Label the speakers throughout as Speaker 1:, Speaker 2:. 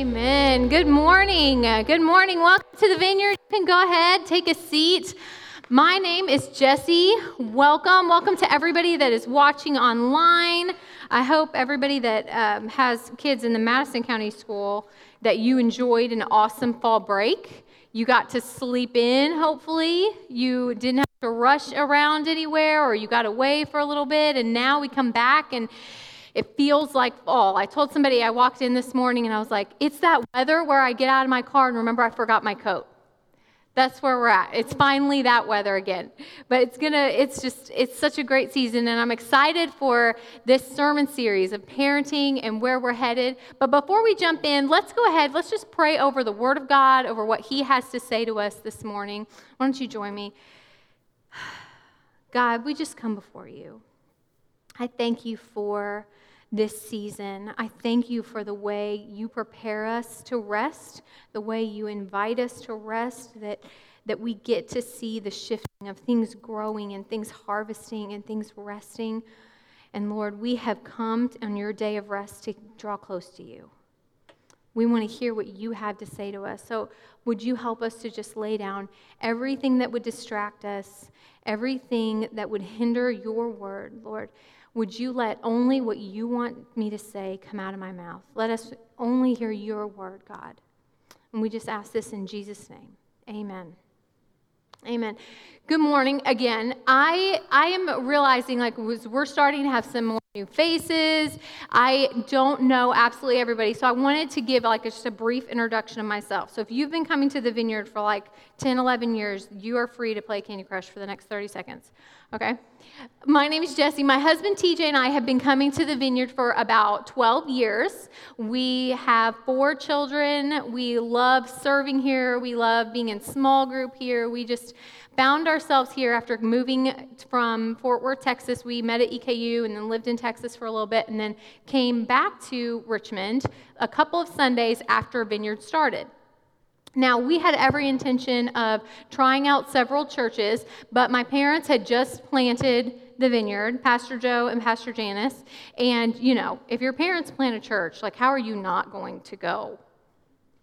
Speaker 1: Amen. Good morning. Uh, Good morning. Welcome to the vineyard. You can go ahead, take a seat. My name is Jesse. Welcome. Welcome to everybody that is watching online. I hope everybody that um, has kids in the Madison County School that you enjoyed an awesome fall break. You got to sleep in, hopefully. You didn't have to rush around anywhere or you got away for a little bit. And now we come back and it feels like fall. I told somebody I walked in this morning and I was like, it's that weather where I get out of my car and remember I forgot my coat. That's where we're at. It's finally that weather again. But it's going to, it's just, it's such a great season. And I'm excited for this sermon series of parenting and where we're headed. But before we jump in, let's go ahead. Let's just pray over the Word of God, over what He has to say to us this morning. Why don't you join me? God, we just come before you. I thank you for this season. I thank you for the way you prepare us to rest, the way you invite us to rest, that, that we get to see the shifting of things growing and things harvesting and things resting. And Lord, we have come on your day of rest to draw close to you. We want to hear what you have to say to us. So, would you help us to just lay down everything that would distract us, everything that would hinder your word, Lord? Would you let only what you want me to say come out of my mouth? Let us only hear your word, God. And we just ask this in Jesus' name. Amen. Amen. Good morning again. I I am realizing like we're starting to have some more new faces. I don't know absolutely everybody, so I wanted to give like just a brief introduction of myself. So if you've been coming to the vineyard for like 10, 11 years, you are free to play Candy Crush for the next 30 seconds. Okay? My name is Jesse. My husband TJ and I have been coming to the vineyard for about 12 years. We have four children. We love serving here. We love being in small group here. We just found ourselves here after moving from Fort Worth, Texas. We met at EKU and then lived in Texas for a little bit and then came back to Richmond a couple of Sundays after Vineyard started. Now, we had every intention of trying out several churches, but my parents had just planted the vineyard, Pastor Joe and Pastor Janice. And, you know, if your parents plant a church, like, how are you not going to go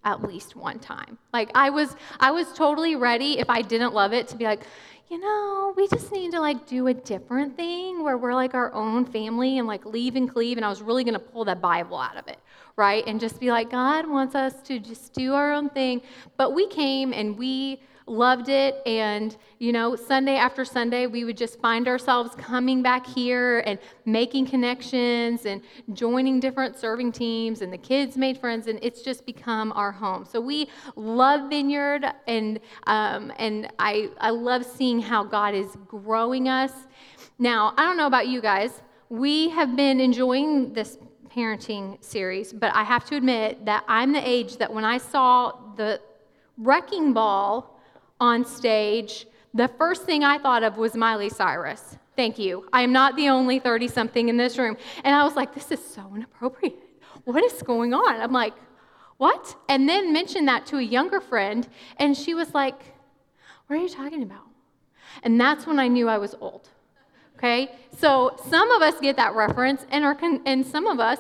Speaker 1: at least one time? Like, I was, I was totally ready, if I didn't love it, to be like, you know, we just need to like do a different thing where we're like our own family and like leave and cleave. And I was really going to pull that Bible out of it right? And just be like, God wants us to just do our own thing. But we came and we loved it. And, you know, Sunday after Sunday, we would just find ourselves coming back here and making connections and joining different serving teams. And the kids made friends, and it's just become our home. So we love Vineyard, and, um, and I, I love seeing how God is growing us. Now, I don't know about you guys. We have been enjoying this parenting series, but I have to admit that I'm the age that when I saw the wrecking ball on stage, the first thing I thought of was Miley Cyrus. Thank you. I am not the only 30 something in this room. And I was like, this is so inappropriate. What is going on? I'm like, what? And then mentioned that to a younger friend, and she was like, what are you talking about? And that's when I knew I was old. Okay? So some of us get that reference, and, are con- and some of us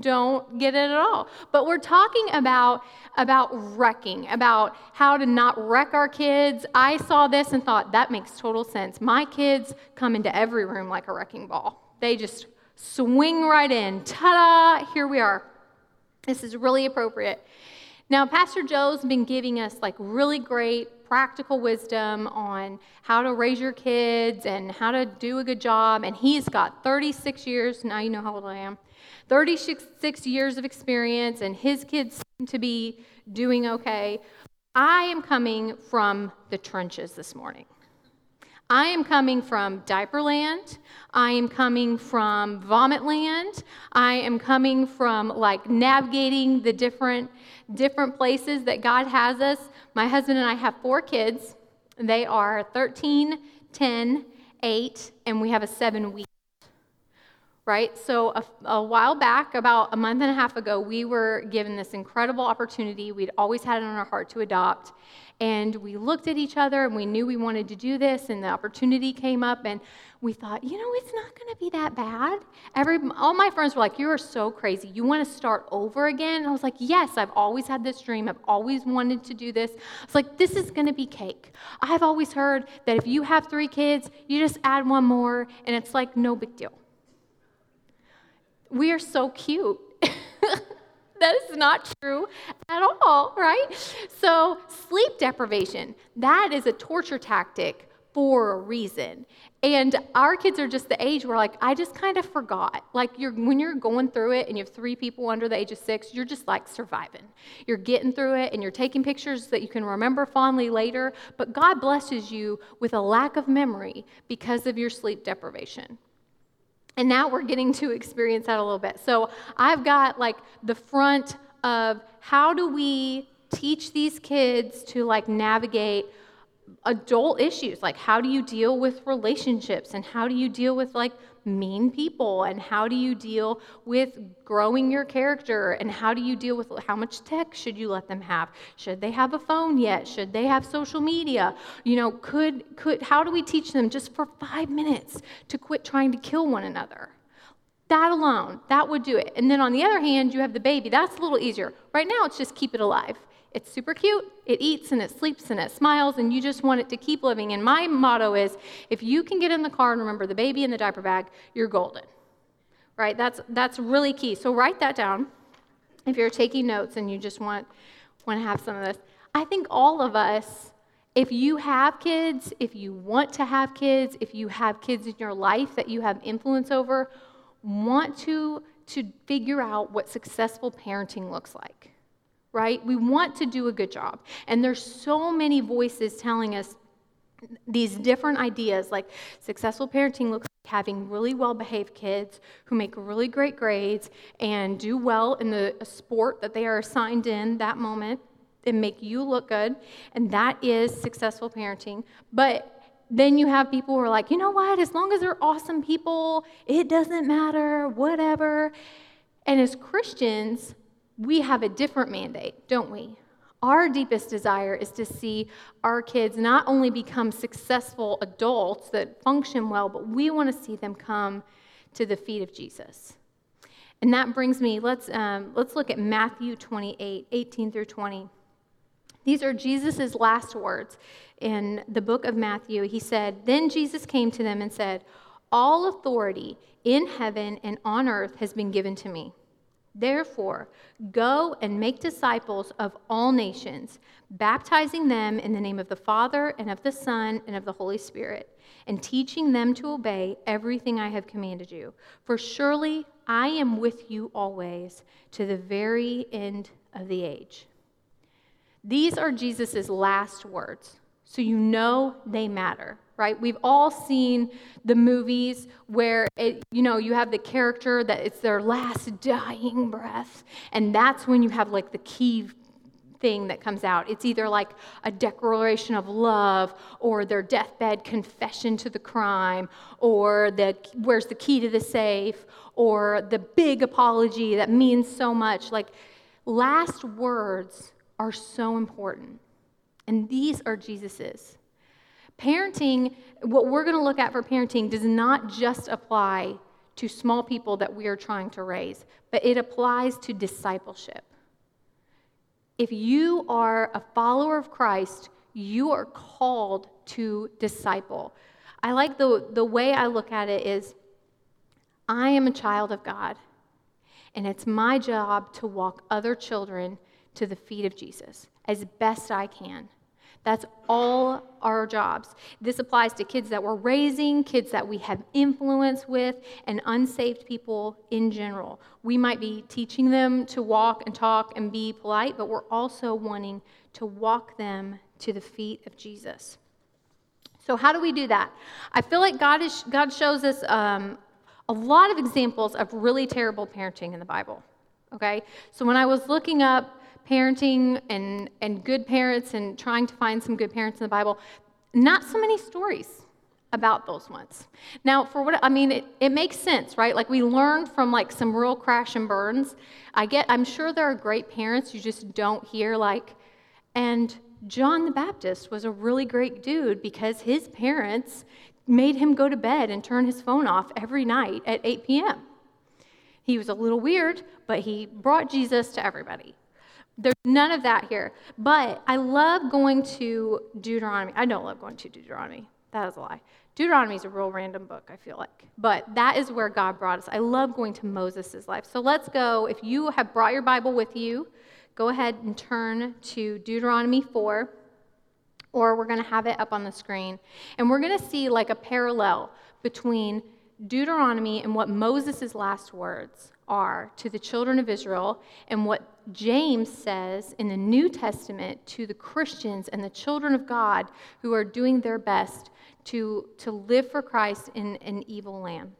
Speaker 1: don't get it at all. But we're talking about, about wrecking, about how to not wreck our kids. I saw this and thought, that makes total sense. My kids come into every room like a wrecking ball, they just swing right in. Ta da! Here we are. This is really appropriate. Now, Pastor Joe's been giving us like really great practical wisdom on how to raise your kids and how to do a good job. And he's got 36 years, now you know how old I am, 36 years of experience, and his kids seem to be doing okay. I am coming from the trenches this morning. I am coming from diaper land. I am coming from vomit land. I am coming from like navigating the different different places that God has us. My husband and I have four kids. They are 13, 10, 8, and we have a 7 week. Right? So, a, a, while back, about a month and a half ago, we were given this incredible opportunity. We'd always had it on our heart to adopt. And we looked at each other and we knew we wanted to do this, and the opportunity came up, and we thought, you know, it's not going to be that bad. Every, all my friends were like, You are so crazy. You want to start over again? And I was like, Yes, I've always had this dream. I've always wanted to do this. It's like, This is going to be cake. I've always heard that if you have three kids, you just add one more, and it's like no big deal. We are so cute. that is not true at all, right? So, sleep deprivation, that is a torture tactic for a reason. And our kids are just the age where, like, I just kind of forgot. Like, you're, when you're going through it and you have three people under the age of six, you're just like surviving. You're getting through it and you're taking pictures that you can remember fondly later. But God blesses you with a lack of memory because of your sleep deprivation. And now we're getting to experience that a little bit. So I've got like the front of how do we teach these kids to like navigate adult issues like how do you deal with relationships and how do you deal with like mean people and how do you deal with growing your character and how do you deal with how much tech should you let them have? Should they have a phone yet? Should they have social media? You know could could how do we teach them just for 5 minutes to quit trying to kill one another? That alone that would do it. And then on the other hand you have the baby. That's a little easier. Right now it's just keep it alive it's super cute. It eats and it sleeps and it smiles, and you just want it to keep living. And my motto is if you can get in the car and remember the baby in the diaper bag, you're golden. Right? That's, that's really key. So write that down if you're taking notes and you just want, want to have some of this. I think all of us, if you have kids, if you want to have kids, if you have kids in your life that you have influence over, want to, to figure out what successful parenting looks like right? We want to do a good job. And there's so many voices telling us these different ideas like successful parenting looks like having really well behaved kids who make really great grades and do well in the sport that they are assigned in that moment and make you look good. And that is successful parenting. But then you have people who are like, you know what, as long as they're awesome people, it doesn't matter, whatever. And as Christians, we have a different mandate, don't we? Our deepest desire is to see our kids not only become successful adults that function well, but we want to see them come to the feet of Jesus. And that brings me, let's, um, let's look at Matthew 28 18 through 20. These are Jesus' last words in the book of Matthew. He said, Then Jesus came to them and said, All authority in heaven and on earth has been given to me. Therefore, go and make disciples of all nations, baptizing them in the name of the Father and of the Son and of the Holy Spirit, and teaching them to obey everything I have commanded you. For surely I am with you always to the very end of the age. These are Jesus' last words, so you know they matter right? We've all seen the movies where it, you know you have the character that it's their last dying breath, and that's when you have like the key thing that comes out. It's either like a declaration of love, or their deathbed confession to the crime, or the where's the key to the safe, or the big apology that means so much. Like last words are so important, and these are Jesus's. Parenting, what we're going to look at for parenting, does not just apply to small people that we are trying to raise, but it applies to discipleship. If you are a follower of Christ, you are called to disciple. I like the, the way I look at it is I am a child of God, and it's my job to walk other children to the feet of Jesus as best I can. That's all our jobs. This applies to kids that we're raising, kids that we have influence with, and unsaved people in general. We might be teaching them to walk and talk and be polite, but we're also wanting to walk them to the feet of Jesus. So, how do we do that? I feel like God, is, God shows us um, a lot of examples of really terrible parenting in the Bible. Okay? So, when I was looking up, parenting and, and good parents and trying to find some good parents in the Bible, not so many stories about those ones. Now, for what I mean, it, it makes sense, right? Like we learned from like some real crash and burns. I get, I'm sure there are great parents you just don't hear like, and John the Baptist was a really great dude because his parents made him go to bed and turn his phone off every night at 8 p.m. He was a little weird, but he brought Jesus to everybody. There's none of that here. But I love going to Deuteronomy. I don't love going to Deuteronomy. That is a lie. Deuteronomy is a real random book, I feel like. But that is where God brought us. I love going to Moses' life. So let's go. If you have brought your Bible with you, go ahead and turn to Deuteronomy 4, or we're going to have it up on the screen. And we're going to see like a parallel between Deuteronomy and what Moses' last words are to the children of Israel and what James says in the New Testament to the Christians and the children of God who are doing their best to, to live for Christ in an evil land.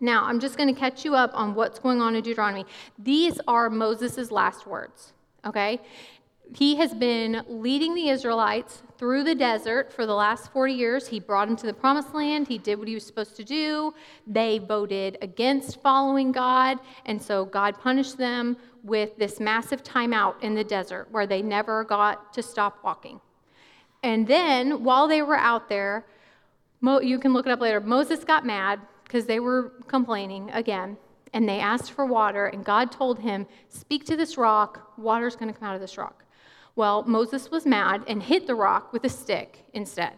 Speaker 1: Now, I'm just going to catch you up on what's going on in Deuteronomy. These are Moses' last words, okay? He has been leading the Israelites through the desert for the last 40 years. He brought them to the promised land. He did what he was supposed to do. They voted against following God, and so God punished them with this massive timeout in the desert where they never got to stop walking. And then while they were out there, Mo, you can look it up later, Moses got mad because they were complaining again. And they asked for water, and God told him, Speak to this rock, water's going to come out of this rock. Well, Moses was mad and hit the rock with a stick instead.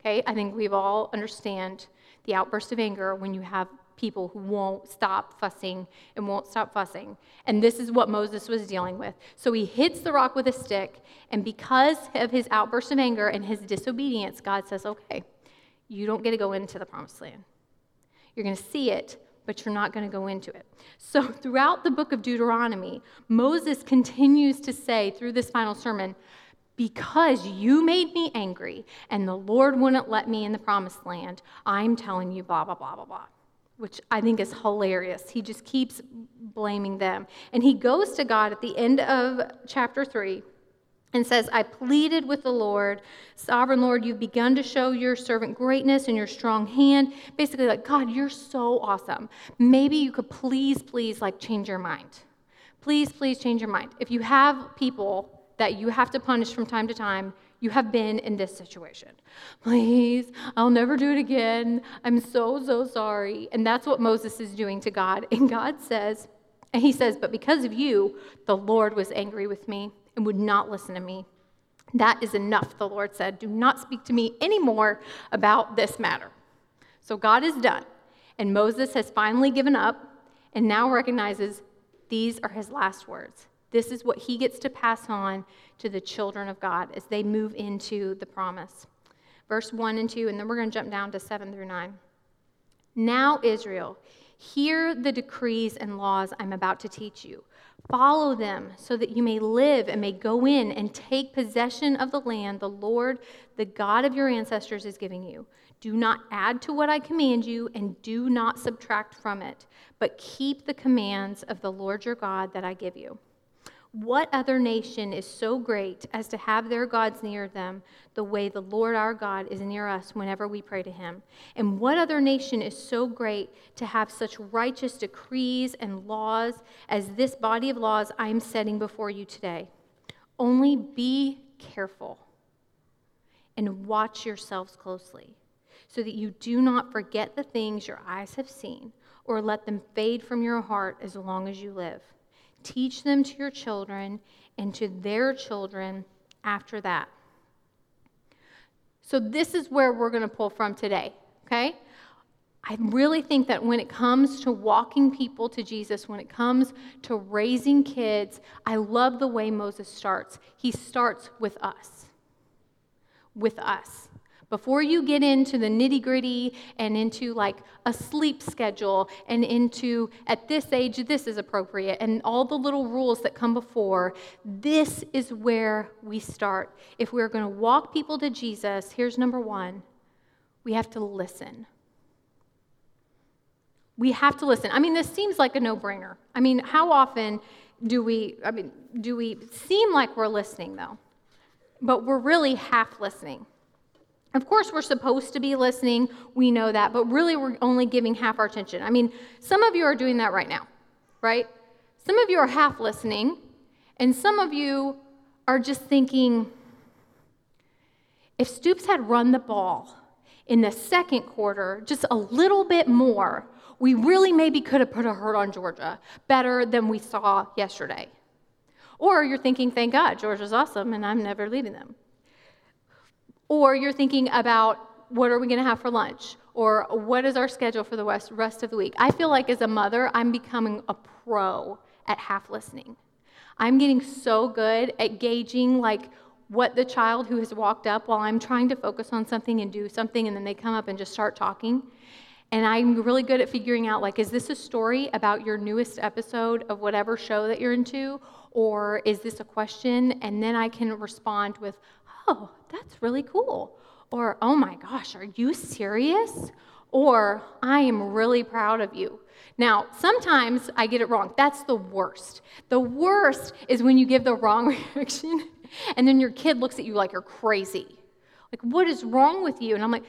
Speaker 1: Okay, I think we've all understand the outburst of anger when you have people who won't stop fussing and won't stop fussing. And this is what Moses was dealing with. So he hits the rock with a stick, and because of his outburst of anger and his disobedience, God says, Okay, you don't get to go into the promised land. You're going to see it, but you're not going to go into it. So throughout the book of Deuteronomy, Moses continues to say through this final sermon, because you made me angry and the Lord wouldn't let me in the promised land, I'm telling you blah, blah, blah, blah, blah which I think is hilarious. He just keeps blaming them. And he goes to God at the end of chapter 3 and says, I pleaded with the Lord, Sovereign Lord, you've begun to show your servant greatness and your strong hand. Basically, like, God, you're so awesome. Maybe you could please, please, like, change your mind. Please, please change your mind. If you have people that you have to punish from time to time, you have been in this situation. Please, I'll never do it again. I'm so, so sorry. And that's what Moses is doing to God. And God says, and he says, But because of you, the Lord was angry with me and would not listen to me. That is enough, the Lord said. Do not speak to me anymore about this matter. So God is done. And Moses has finally given up and now recognizes these are his last words. This is what he gets to pass on to the children of God as they move into the promise. Verse 1 and 2, and then we're going to jump down to 7 through 9. Now, Israel, hear the decrees and laws I'm about to teach you. Follow them so that you may live and may go in and take possession of the land the Lord, the God of your ancestors, is giving you. Do not add to what I command you, and do not subtract from it, but keep the commands of the Lord your God that I give you. What other nation is so great as to have their gods near them the way the Lord our God is near us whenever we pray to him? And what other nation is so great to have such righteous decrees and laws as this body of laws I am setting before you today? Only be careful and watch yourselves closely so that you do not forget the things your eyes have seen or let them fade from your heart as long as you live. Teach them to your children and to their children after that. So, this is where we're going to pull from today, okay? I really think that when it comes to walking people to Jesus, when it comes to raising kids, I love the way Moses starts. He starts with us. With us. Before you get into the nitty gritty and into like a sleep schedule and into at this age, this is appropriate, and all the little rules that come before, this is where we start. If we're going to walk people to Jesus, here's number one we have to listen. We have to listen. I mean, this seems like a no brainer. I mean, how often do we, I mean, do we seem like we're listening though? But we're really half listening. Of course, we're supposed to be listening. We know that, but really, we're only giving half our attention. I mean, some of you are doing that right now, right? Some of you are half listening, and some of you are just thinking if Stoops had run the ball in the second quarter just a little bit more, we really maybe could have put a hurt on Georgia better than we saw yesterday. Or you're thinking, thank God, Georgia's awesome and I'm never leaving them. Or you're thinking about what are we going to have for lunch? Or what is our schedule for the rest of the week? I feel like as a mother, I'm becoming a pro at half listening. I'm getting so good at gauging like what the child who has walked up while I'm trying to focus on something and do something and then they come up and just start talking. And I'm really good at figuring out like is this a story about your newest episode of whatever show that you're into or is this a question and then I can respond with oh, that's really cool. Or, oh my gosh, are you serious? Or, I am really proud of you. Now, sometimes I get it wrong. That's the worst. The worst is when you give the wrong reaction and then your kid looks at you like you're crazy. Like, what is wrong with you? And I'm like,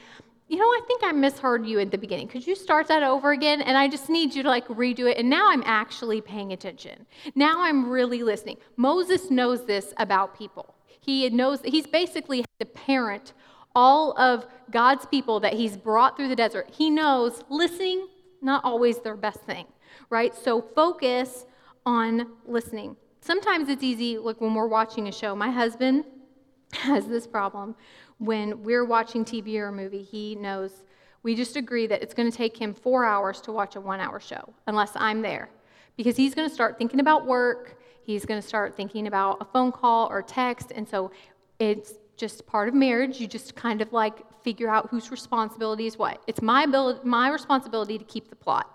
Speaker 1: you know, I think I misheard you at the beginning. Could you start that over again? And I just need you to like redo it. And now I'm actually paying attention. Now I'm really listening. Moses knows this about people. He knows that he's basically the parent all of God's people that he's brought through the desert. He knows listening, not always their best thing, right? So focus on listening. Sometimes it's easy, like when we're watching a show. My husband has this problem. When we're watching TV or a movie, he knows we just agree that it's going to take him four hours to watch a one hour show, unless I'm there. Because he's going to start thinking about work He's going to start thinking about a phone call or text. And so it's just part of marriage. You just kind of like figure out whose responsibility is what. It's my, ability, my responsibility to keep the plot.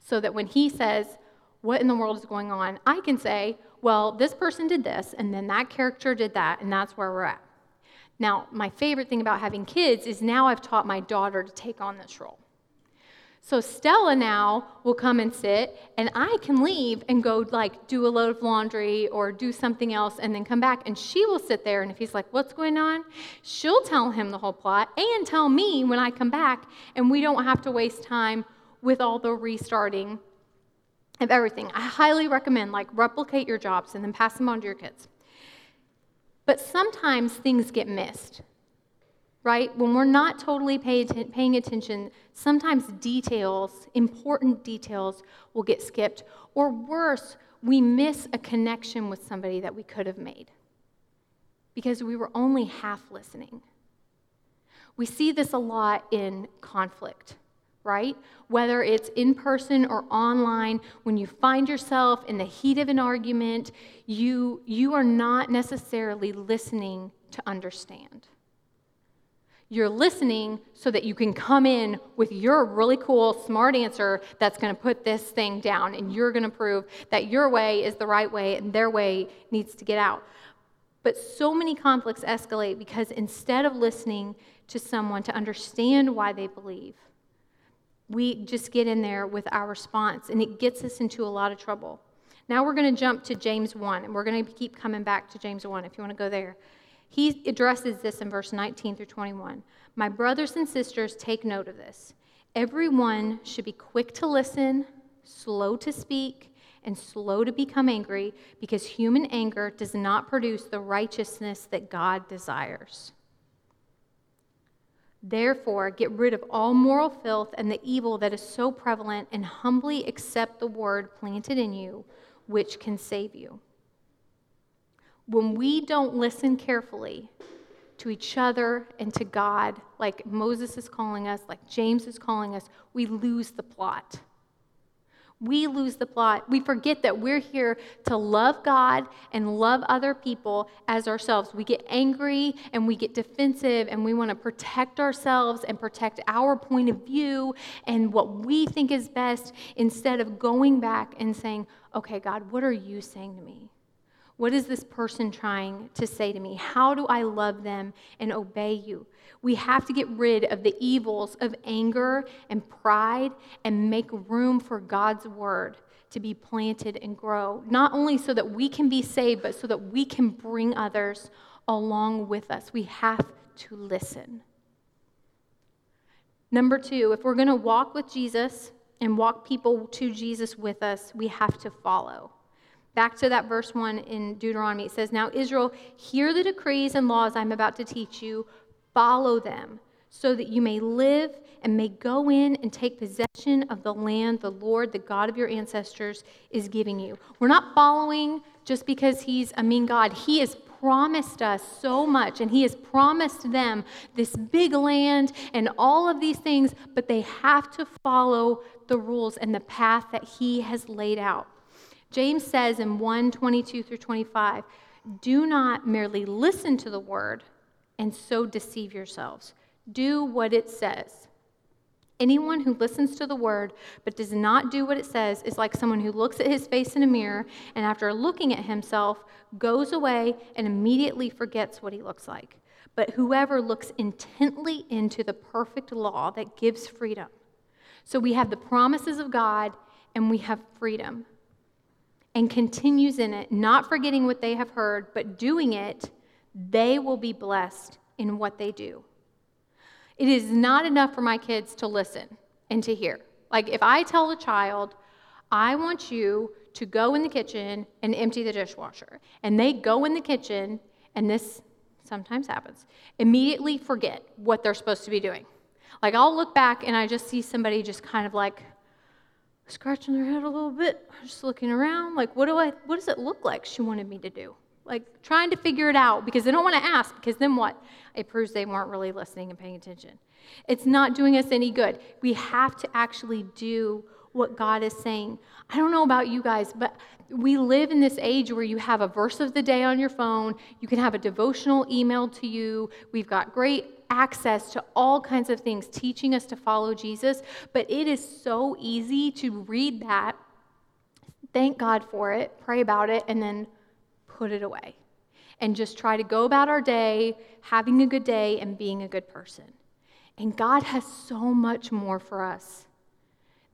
Speaker 1: So that when he says, What in the world is going on? I can say, Well, this person did this, and then that character did that, and that's where we're at. Now, my favorite thing about having kids is now I've taught my daughter to take on this role. So Stella now will come and sit, and I can leave and go like do a load of laundry or do something else and then come back, and she will sit there. And if he's like, What's going on? She'll tell him the whole plot and tell me when I come back, and we don't have to waste time with all the restarting of everything. I highly recommend like replicate your jobs and then pass them on to your kids. But sometimes things get missed right? When we're not totally pay paying attention, sometimes details, important details, will get skipped. Or worse, we miss a connection with somebody that we could have made because we were only half listening. We see this a lot in conflict, right? Whether it's in person or online, when you find yourself in the heat of an argument, you, you are not necessarily listening to understand. You're listening so that you can come in with your really cool, smart answer that's going to put this thing down, and you're going to prove that your way is the right way and their way needs to get out. But so many conflicts escalate because instead of listening to someone to understand why they believe, we just get in there with our response, and it gets us into a lot of trouble. Now we're going to jump to James 1, and we're going to keep coming back to James 1 if you want to go there. He addresses this in verse 19 through 21. My brothers and sisters, take note of this. Everyone should be quick to listen, slow to speak, and slow to become angry, because human anger does not produce the righteousness that God desires. Therefore, get rid of all moral filth and the evil that is so prevalent, and humbly accept the word planted in you, which can save you when we don't listen carefully to each other and to God, like Moses is calling us, like James is calling us, we lose the plot. We lose the plot. We forget that we're here to love God and love other people as ourselves. We get angry and we get defensive and we want to protect ourselves and protect our point of view and what we think is best instead of going back and saying, okay, God, what are you saying to me? What is this person trying to say to me? How do I love them and obey you? We have to get rid of the evils of anger and pride and make room for God's word to be planted and grow, not only so that we can be saved, but so that we can bring others along with us. We have to listen. Number two, if we're going to walk with Jesus and walk people to Jesus with us, we have to follow. Back to that verse 1 in Deuteronomy, it says, Now, Israel, hear the decrees and laws I'm about to teach you, follow them, so that you may live and may go in and take possession of the land the Lord, the God of your ancestors, is giving you. We're not following just because He's a mean God. He has promised us so much, and He has promised them this big land and all of these things, but they have to follow the rules and the path that He has laid out. James says in 1 22 through 25, do not merely listen to the word and so deceive yourselves. Do what it says. Anyone who listens to the word but does not do what it says is like someone who looks at his face in a mirror and after looking at himself goes away and immediately forgets what he looks like. But whoever looks intently into the perfect law that gives freedom. So we have the promises of God and we have freedom and continues in it, not forgetting what they have heard, but doing it, they will be blessed in what they do. It is not enough for my kids to listen and to hear. Like if I tell a child, I want you to go in the kitchen and empty the dishwasher, and they go in the kitchen, and this sometimes happens, immediately forget what they're supposed to be doing. Like I'll look back and I just see somebody just kind of like scratching their head a little bit, just looking around, like, what do I, what does it look like she wanted me to do? Like trying to figure it out because they don't want to ask because then what? It proves they weren't really listening and paying attention. It's not doing us any good. We have to actually do what God is saying. I don't know about you guys, but we live in this age where you have a verse of the day on your phone, you can have a devotional emailed to you. We've got great access to all kinds of things teaching us to follow Jesus, but it is so easy to read that, thank God for it, pray about it, and then put it away. And just try to go about our day, having a good day, and being a good person. And God has so much more for us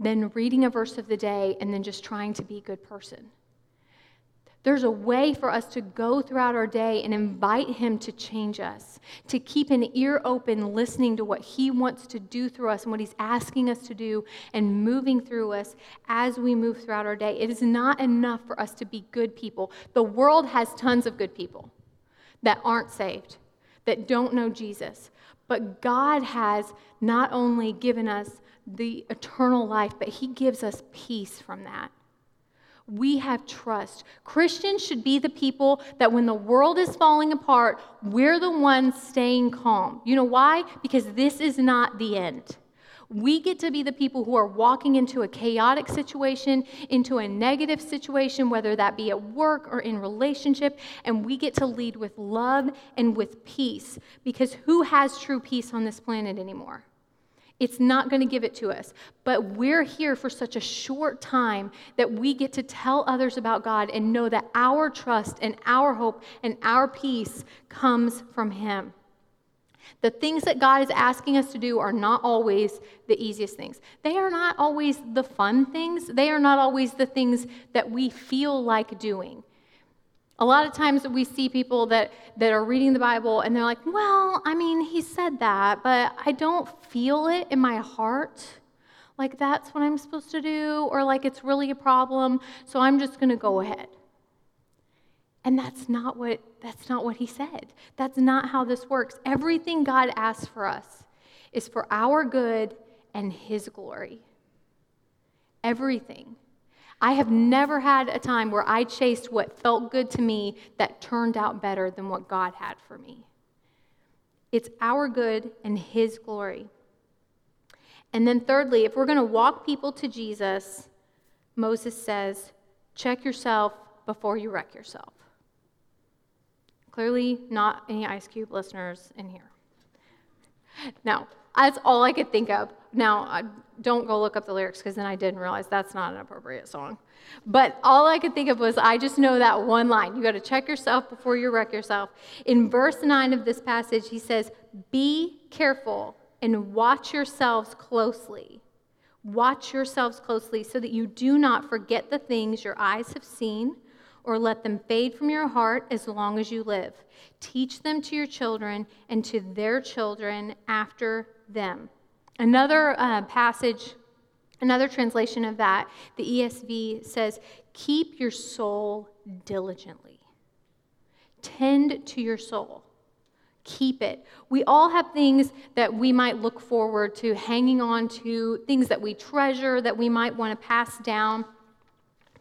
Speaker 1: than reading a verse of the day and then just trying to be a good person. There's a way for us to go throughout our day and invite Him to change us, to keep an ear open, listening to what He wants to do through us and what He's asking us to do and moving through us as we move throughout our day. It is not enough for us to be good people. The world has tons of good people that aren't saved, that don't know Jesus. But God has not only given us the eternal life, but He gives us peace from that we have trust. Christians should be the people that when the world is falling apart, we're the ones staying calm. You know why? Because this is not the end. We get to be the people who are walking into a chaotic situation, into a negative situation, whether that be at work or in relationship, and we get to lead with love and with peace. Because who has true peace on this planet anymore? It's not going to give it to us. But we're here for such a short time that we get to tell others about God and know that our trust and our hope and our peace comes from Him. The things that God is asking us to do are not always the easiest things. They are not always the fun things. They are not always the things that we feel like doing. A lot of times we see people that, that are reading the Bible and they're like, well, I mean, he said that, but I don't feel it in my heart. Like that's what I'm supposed to do, or like it's really a problem, so I'm just going to go ahead. And that's not what that's not what he said. That's not how this works. Everything God asks for us is for our good and his glory. Everything. I have never had a time where I chased what felt good to me that turned out better than what God had for me. It's our good and His glory. And then, thirdly, if we're going to walk people to Jesus, Moses says, check yourself before you wreck yourself. Clearly, not any Ice Cube listeners in here. Now, that's all I could think of. Now, I don't go look up the lyrics because then I didn't realize that's not an appropriate song. But all I could think of was I just know that one line. You got to check yourself before you wreck yourself. In verse 9 of this passage, he says, Be careful and watch yourselves closely. Watch yourselves closely so that you do not forget the things your eyes have seen or let them fade from your heart as long as you live. Teach them to your children and to their children after them. Another uh, passage, another translation of that, the ESV says, Keep your soul diligently. Tend to your soul. Keep it. We all have things that we might look forward to, hanging on to, things that we treasure, that we might want to pass down.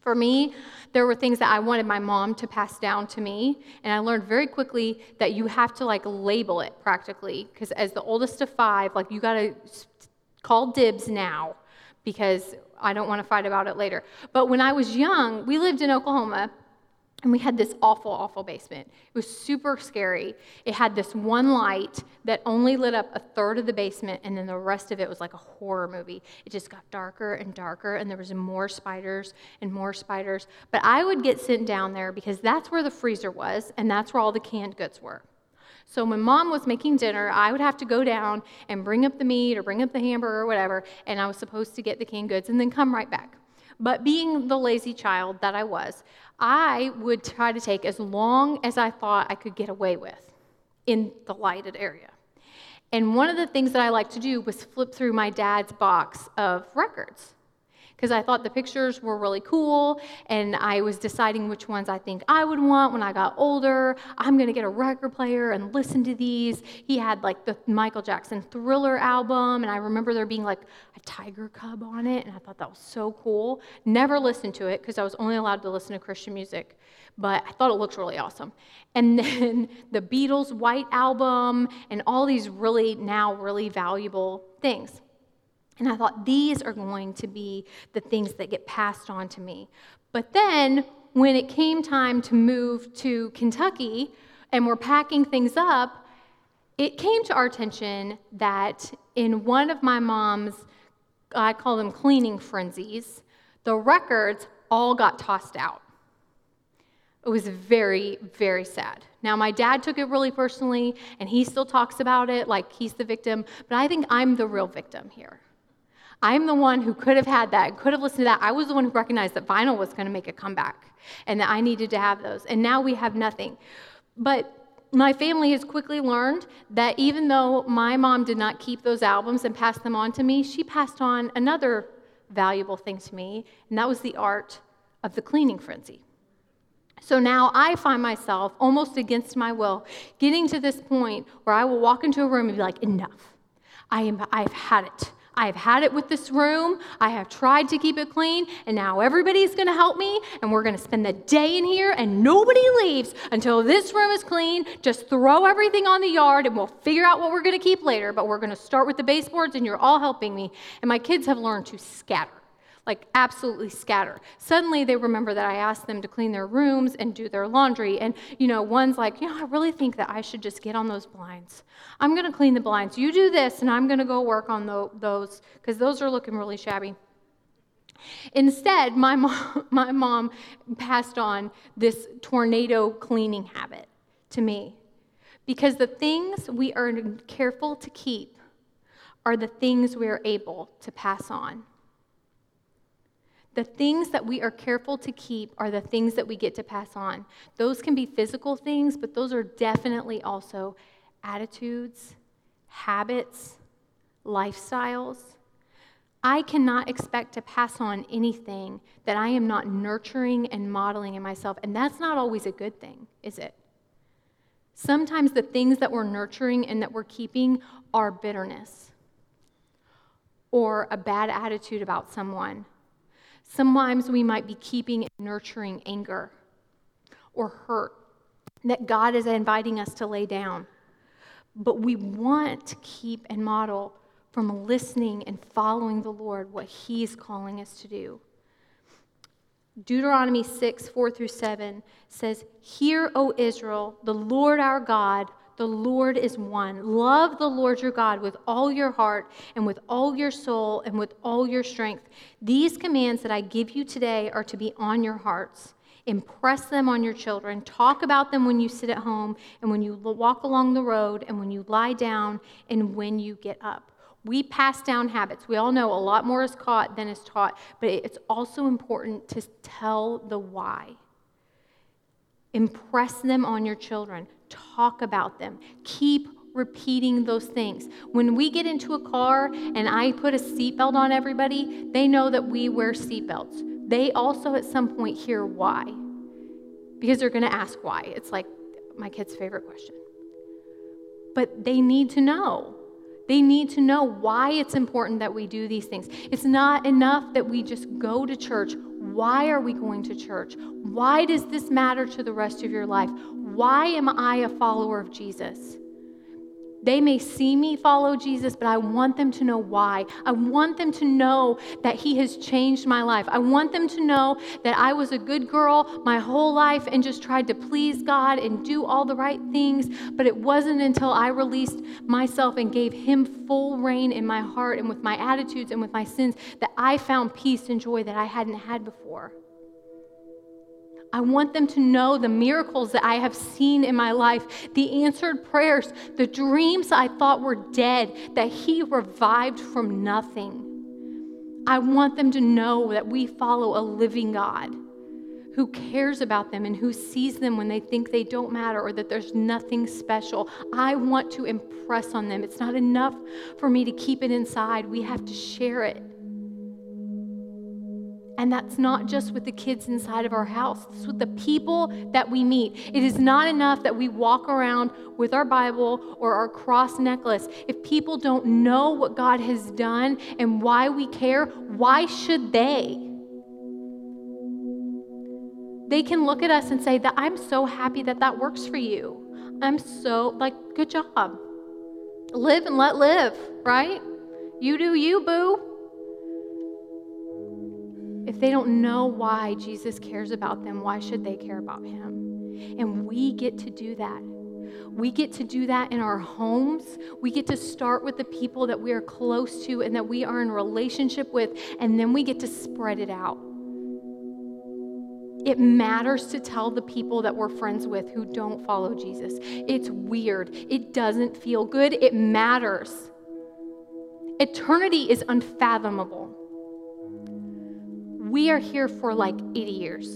Speaker 1: For me, there were things that I wanted my mom to pass down to me, and I learned very quickly that you have to like label it practically because as the oldest of 5, like you got to call dibs now because I don't want to fight about it later. But when I was young, we lived in Oklahoma and we had this awful, awful basement. It was super scary. It had this one light that only lit up a third of the basement, and then the rest of it was like a horror movie. It just got darker and darker, and there was more spiders and more spiders. But I would get sent down there because that's where the freezer was, and that's where all the canned goods were. So when mom was making dinner, I would have to go down and bring up the meat or bring up the hamburger or whatever, and I was supposed to get the canned goods and then come right back. But being the lazy child that I was, I would try to take as long as I thought I could get away with in the lighted area. And one of the things that I liked to do was flip through my dad's box of records because I thought the pictures were really cool and I was deciding which ones I think I would want when I got older. I'm going to get a record player and listen to these. He had like the Michael Jackson Thriller album and I remember there being like a tiger cub on it and I thought that was so cool. Never listened to it because I was only allowed to listen to Christian music, but I thought it looked really awesome. And then the Beatles White Album and all these really now really valuable things. And I thought, these are going to be the things that get passed on to me. But then, when it came time to move to Kentucky and we're packing things up, it came to our attention that in one of my mom's, I call them cleaning frenzies, the records all got tossed out. It was very, very sad. Now, my dad took it really personally, and he still talks about it like he's the victim, but I think I'm the real victim here. I'm the one who could have had that, could have listened to that. I was the one who recognized that vinyl was going to make a comeback and that I needed to have those. And now we have nothing. But my family has quickly learned that even though my mom did not keep those albums and pass them on to me, she passed on another valuable thing to me, and that was the art of the cleaning frenzy. So now I find myself, almost against my will, getting to this point where I will walk into a room and be like, enough. I am, I've had it. I have had it with this room. I have tried to keep it clean, and now everybody's going to help me, and we're going to spend the day in here, and nobody leaves until this room is clean. Just throw everything on the yard, and we'll figure out what we're going to keep later. But we're going to start with the baseboards, and you're all helping me. And my kids have learned to scatter like absolutely scatter. Suddenly they remember that I asked them to clean their rooms and do their laundry. And, you know, one's like, you know, I really think that I should just get on those blinds. I'm going to clean the blinds. You do this, and I'm going to go work on the, those because those are looking really shabby. Instead, my mom, my mom passed on this tornado cleaning habit to me because the things we are careful to keep are the things we are able to pass on. The things that we are careful to keep are the things that we get to pass on. Those can be physical things, but those are definitely also attitudes, habits, lifestyles. I cannot expect to pass on anything that I am not nurturing and modeling in myself. And that's not always a good thing, is it? Sometimes the things that we're nurturing and that we're keeping are bitterness or a bad attitude about someone Sometimes we might be keeping and nurturing anger or hurt that God is inviting us to lay down. But we want to keep and model from listening and following the Lord what He's calling us to do. Deuteronomy 6, 4 through 7 says, Hear, O Israel, the Lord our God, the Lord is one. Love the Lord your God with all your heart and with all your soul and with all your strength. These commands that I give you today are to be on your hearts. Impress them on your children. Talk about them when you sit at home and when you walk along the road and when you lie down and when you get up. We pass down habits. We all know a lot more is caught than is taught, but it's also important to tell the why. Impress them on your children talk about them, keep repeating those things. When we get into a car and I put a seatbelt on everybody, they know that we wear seatbelts. They also at some point hear why because they're going to ask why. It's like my kid's favorite question. But they need to know. They need to know why it's important that we do these things. It's not enough that we just go to church. Why are we going to church? Why does this matter to the rest of your life? Why am I a follower of Jesus? They may see me follow Jesus, but I want them to know why. I want them to know that He has changed my life. I want them to know that I was a good girl my whole life and just tried to please God and do all the right things. But it wasn't until I released myself and gave Him full reign in my heart and with my attitudes and with my sins that I found peace and joy that I hadn't had before. I want them to know the miracles that I have seen in my life, the answered prayers, the dreams I thought were dead, that He revived from nothing. I want them to know that we follow a living God who cares about them and who sees them when they think they don't matter or that there's nothing special. I want to impress on them. It's not enough for me to keep it inside, we have to share it. And that's not just with the kids inside of our house, it's with the people that we meet. It is not enough that we walk around with our Bible or our cross necklace. If people don't know what God has done and why we care, why should they? They can look at us and say that I'm so happy that that works for you. I'm so, like, good job. Live and let live, right? You do you, boo if they don't know why Jesus cares about them, why should they care about him? And we get to do that. We get to do that in our homes. We get to start with the people that we are close to and that we are in relationship with, and then we get to spread it out. It matters to tell the people that we're friends with who don't follow Jesus. It's weird. It doesn't feel good. It matters. Eternity is unfathomable we are here for like 80 years.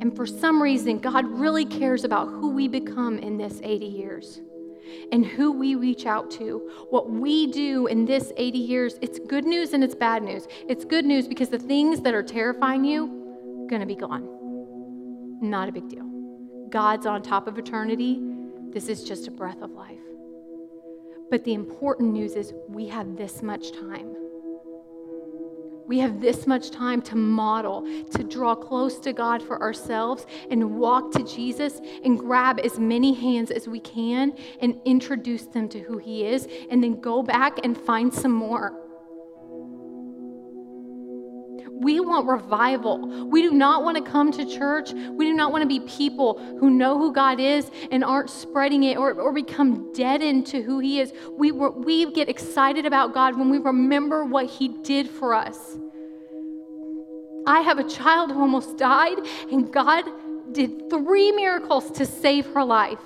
Speaker 1: And for some reason, God really cares about who we become in this 80 years and who we reach out to. What we do in this 80 years, it's good news and it's bad news. It's good news because the things that are terrifying you, going to be gone. Not a big deal. God's on top of eternity. This is just a breath of life. But the important news is we have this much time. We have this much time to model, to draw close to God for ourselves and walk to Jesus and grab as many hands as we can and introduce them to who He is, and then go back and find some more. We want revival. We do not want to come to church. We do not want to be people who know who God is and aren't spreading it or, or become deadened to who He is. We, we get excited about God when we remember what He did for us. I have a child who almost died, and God did three miracles to save her life.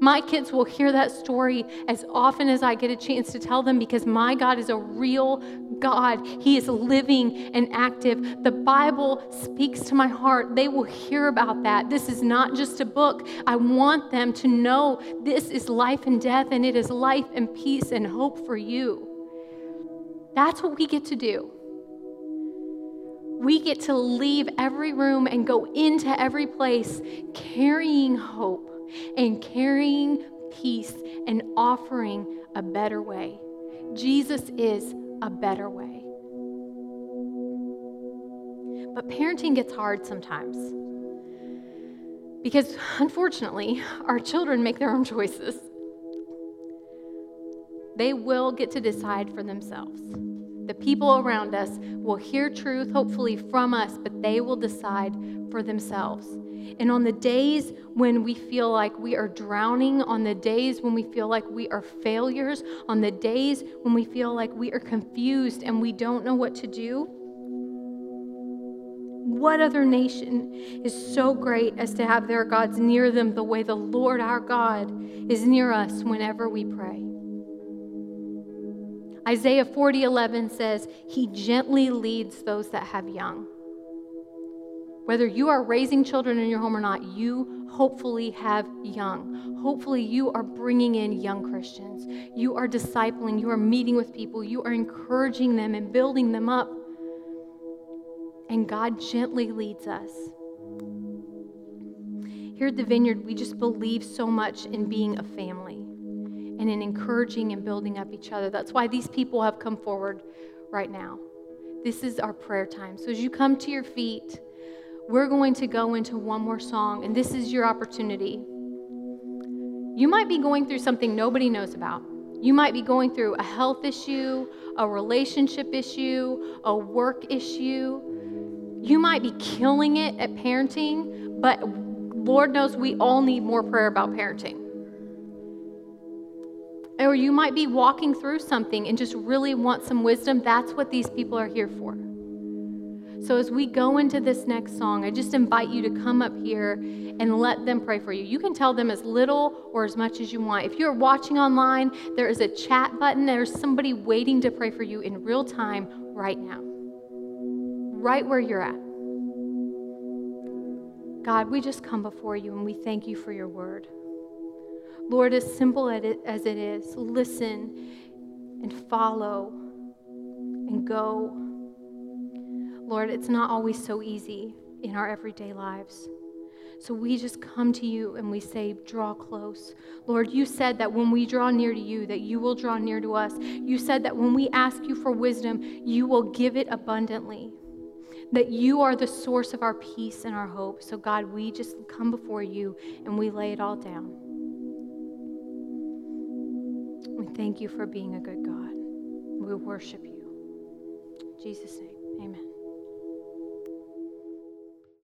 Speaker 1: My kids will hear that story as often as I get a chance to tell them because my God is a real God. He is living and active. The Bible speaks to my heart. They will hear about that. This is not just a book. I want them to know this is life and death, and it is life and peace and hope for you. That's what we get to do. We get to leave every room and go into every place carrying hope and carrying peace and offering a better way. Jesus is a better way. But parenting gets hard sometimes because unfortunately, our children make their own choices. They will get to decide for themselves. The people around us will hear truth, hopefully, from us, but they will decide for themselves. And on the days when we feel like we are drowning, on the days when we feel like we are failures, on the days when we feel like we are confused and we don't know what to do, what other nation is so great as to have their gods near them the way the Lord our God is near us whenever we pray? Isaiah 40:11 says, "He gently leads those that have young." Whether you are raising children in your home or not, you hopefully have young. Hopefully, you are bringing in young Christians. You are discipling, you are meeting with people, you are encouraging them and building them up. And God gently leads us. Here at the Vineyard, we just believe so much in being a family and in encouraging and building up each other. That's why these people have come forward right now. This is our prayer time. So as you come to your feet, we're going to go into one more song, and this is your opportunity. You might be going through something nobody knows about. You might be going through a health issue, a relationship issue, a work issue. You might be killing it at parenting, but Lord knows we all need more prayer about parenting. Or you might be walking through something and just really want some wisdom. That's what these people are here for. So, as we go into this next song, I just invite you to come up here and let them pray for you. You can tell them as little or as much as you want. If you're watching online, there is a chat button. There's somebody waiting to pray for you in real time right now, right where you're at. God, we just come before you and we thank you for your word. Lord, as simple as it is, listen and follow and go Lord, it's not always so easy in our everyday lives. So we just come to you and we say, draw close. Lord, you said that when we draw near to you, that you will draw near to us. You said that when we ask you for wisdom, you will give it abundantly. That you are the source of our peace and our hope. So, God, we just come before you and we lay it all down. Thank you for being a good God. We worship you. In Jesus' name, amen.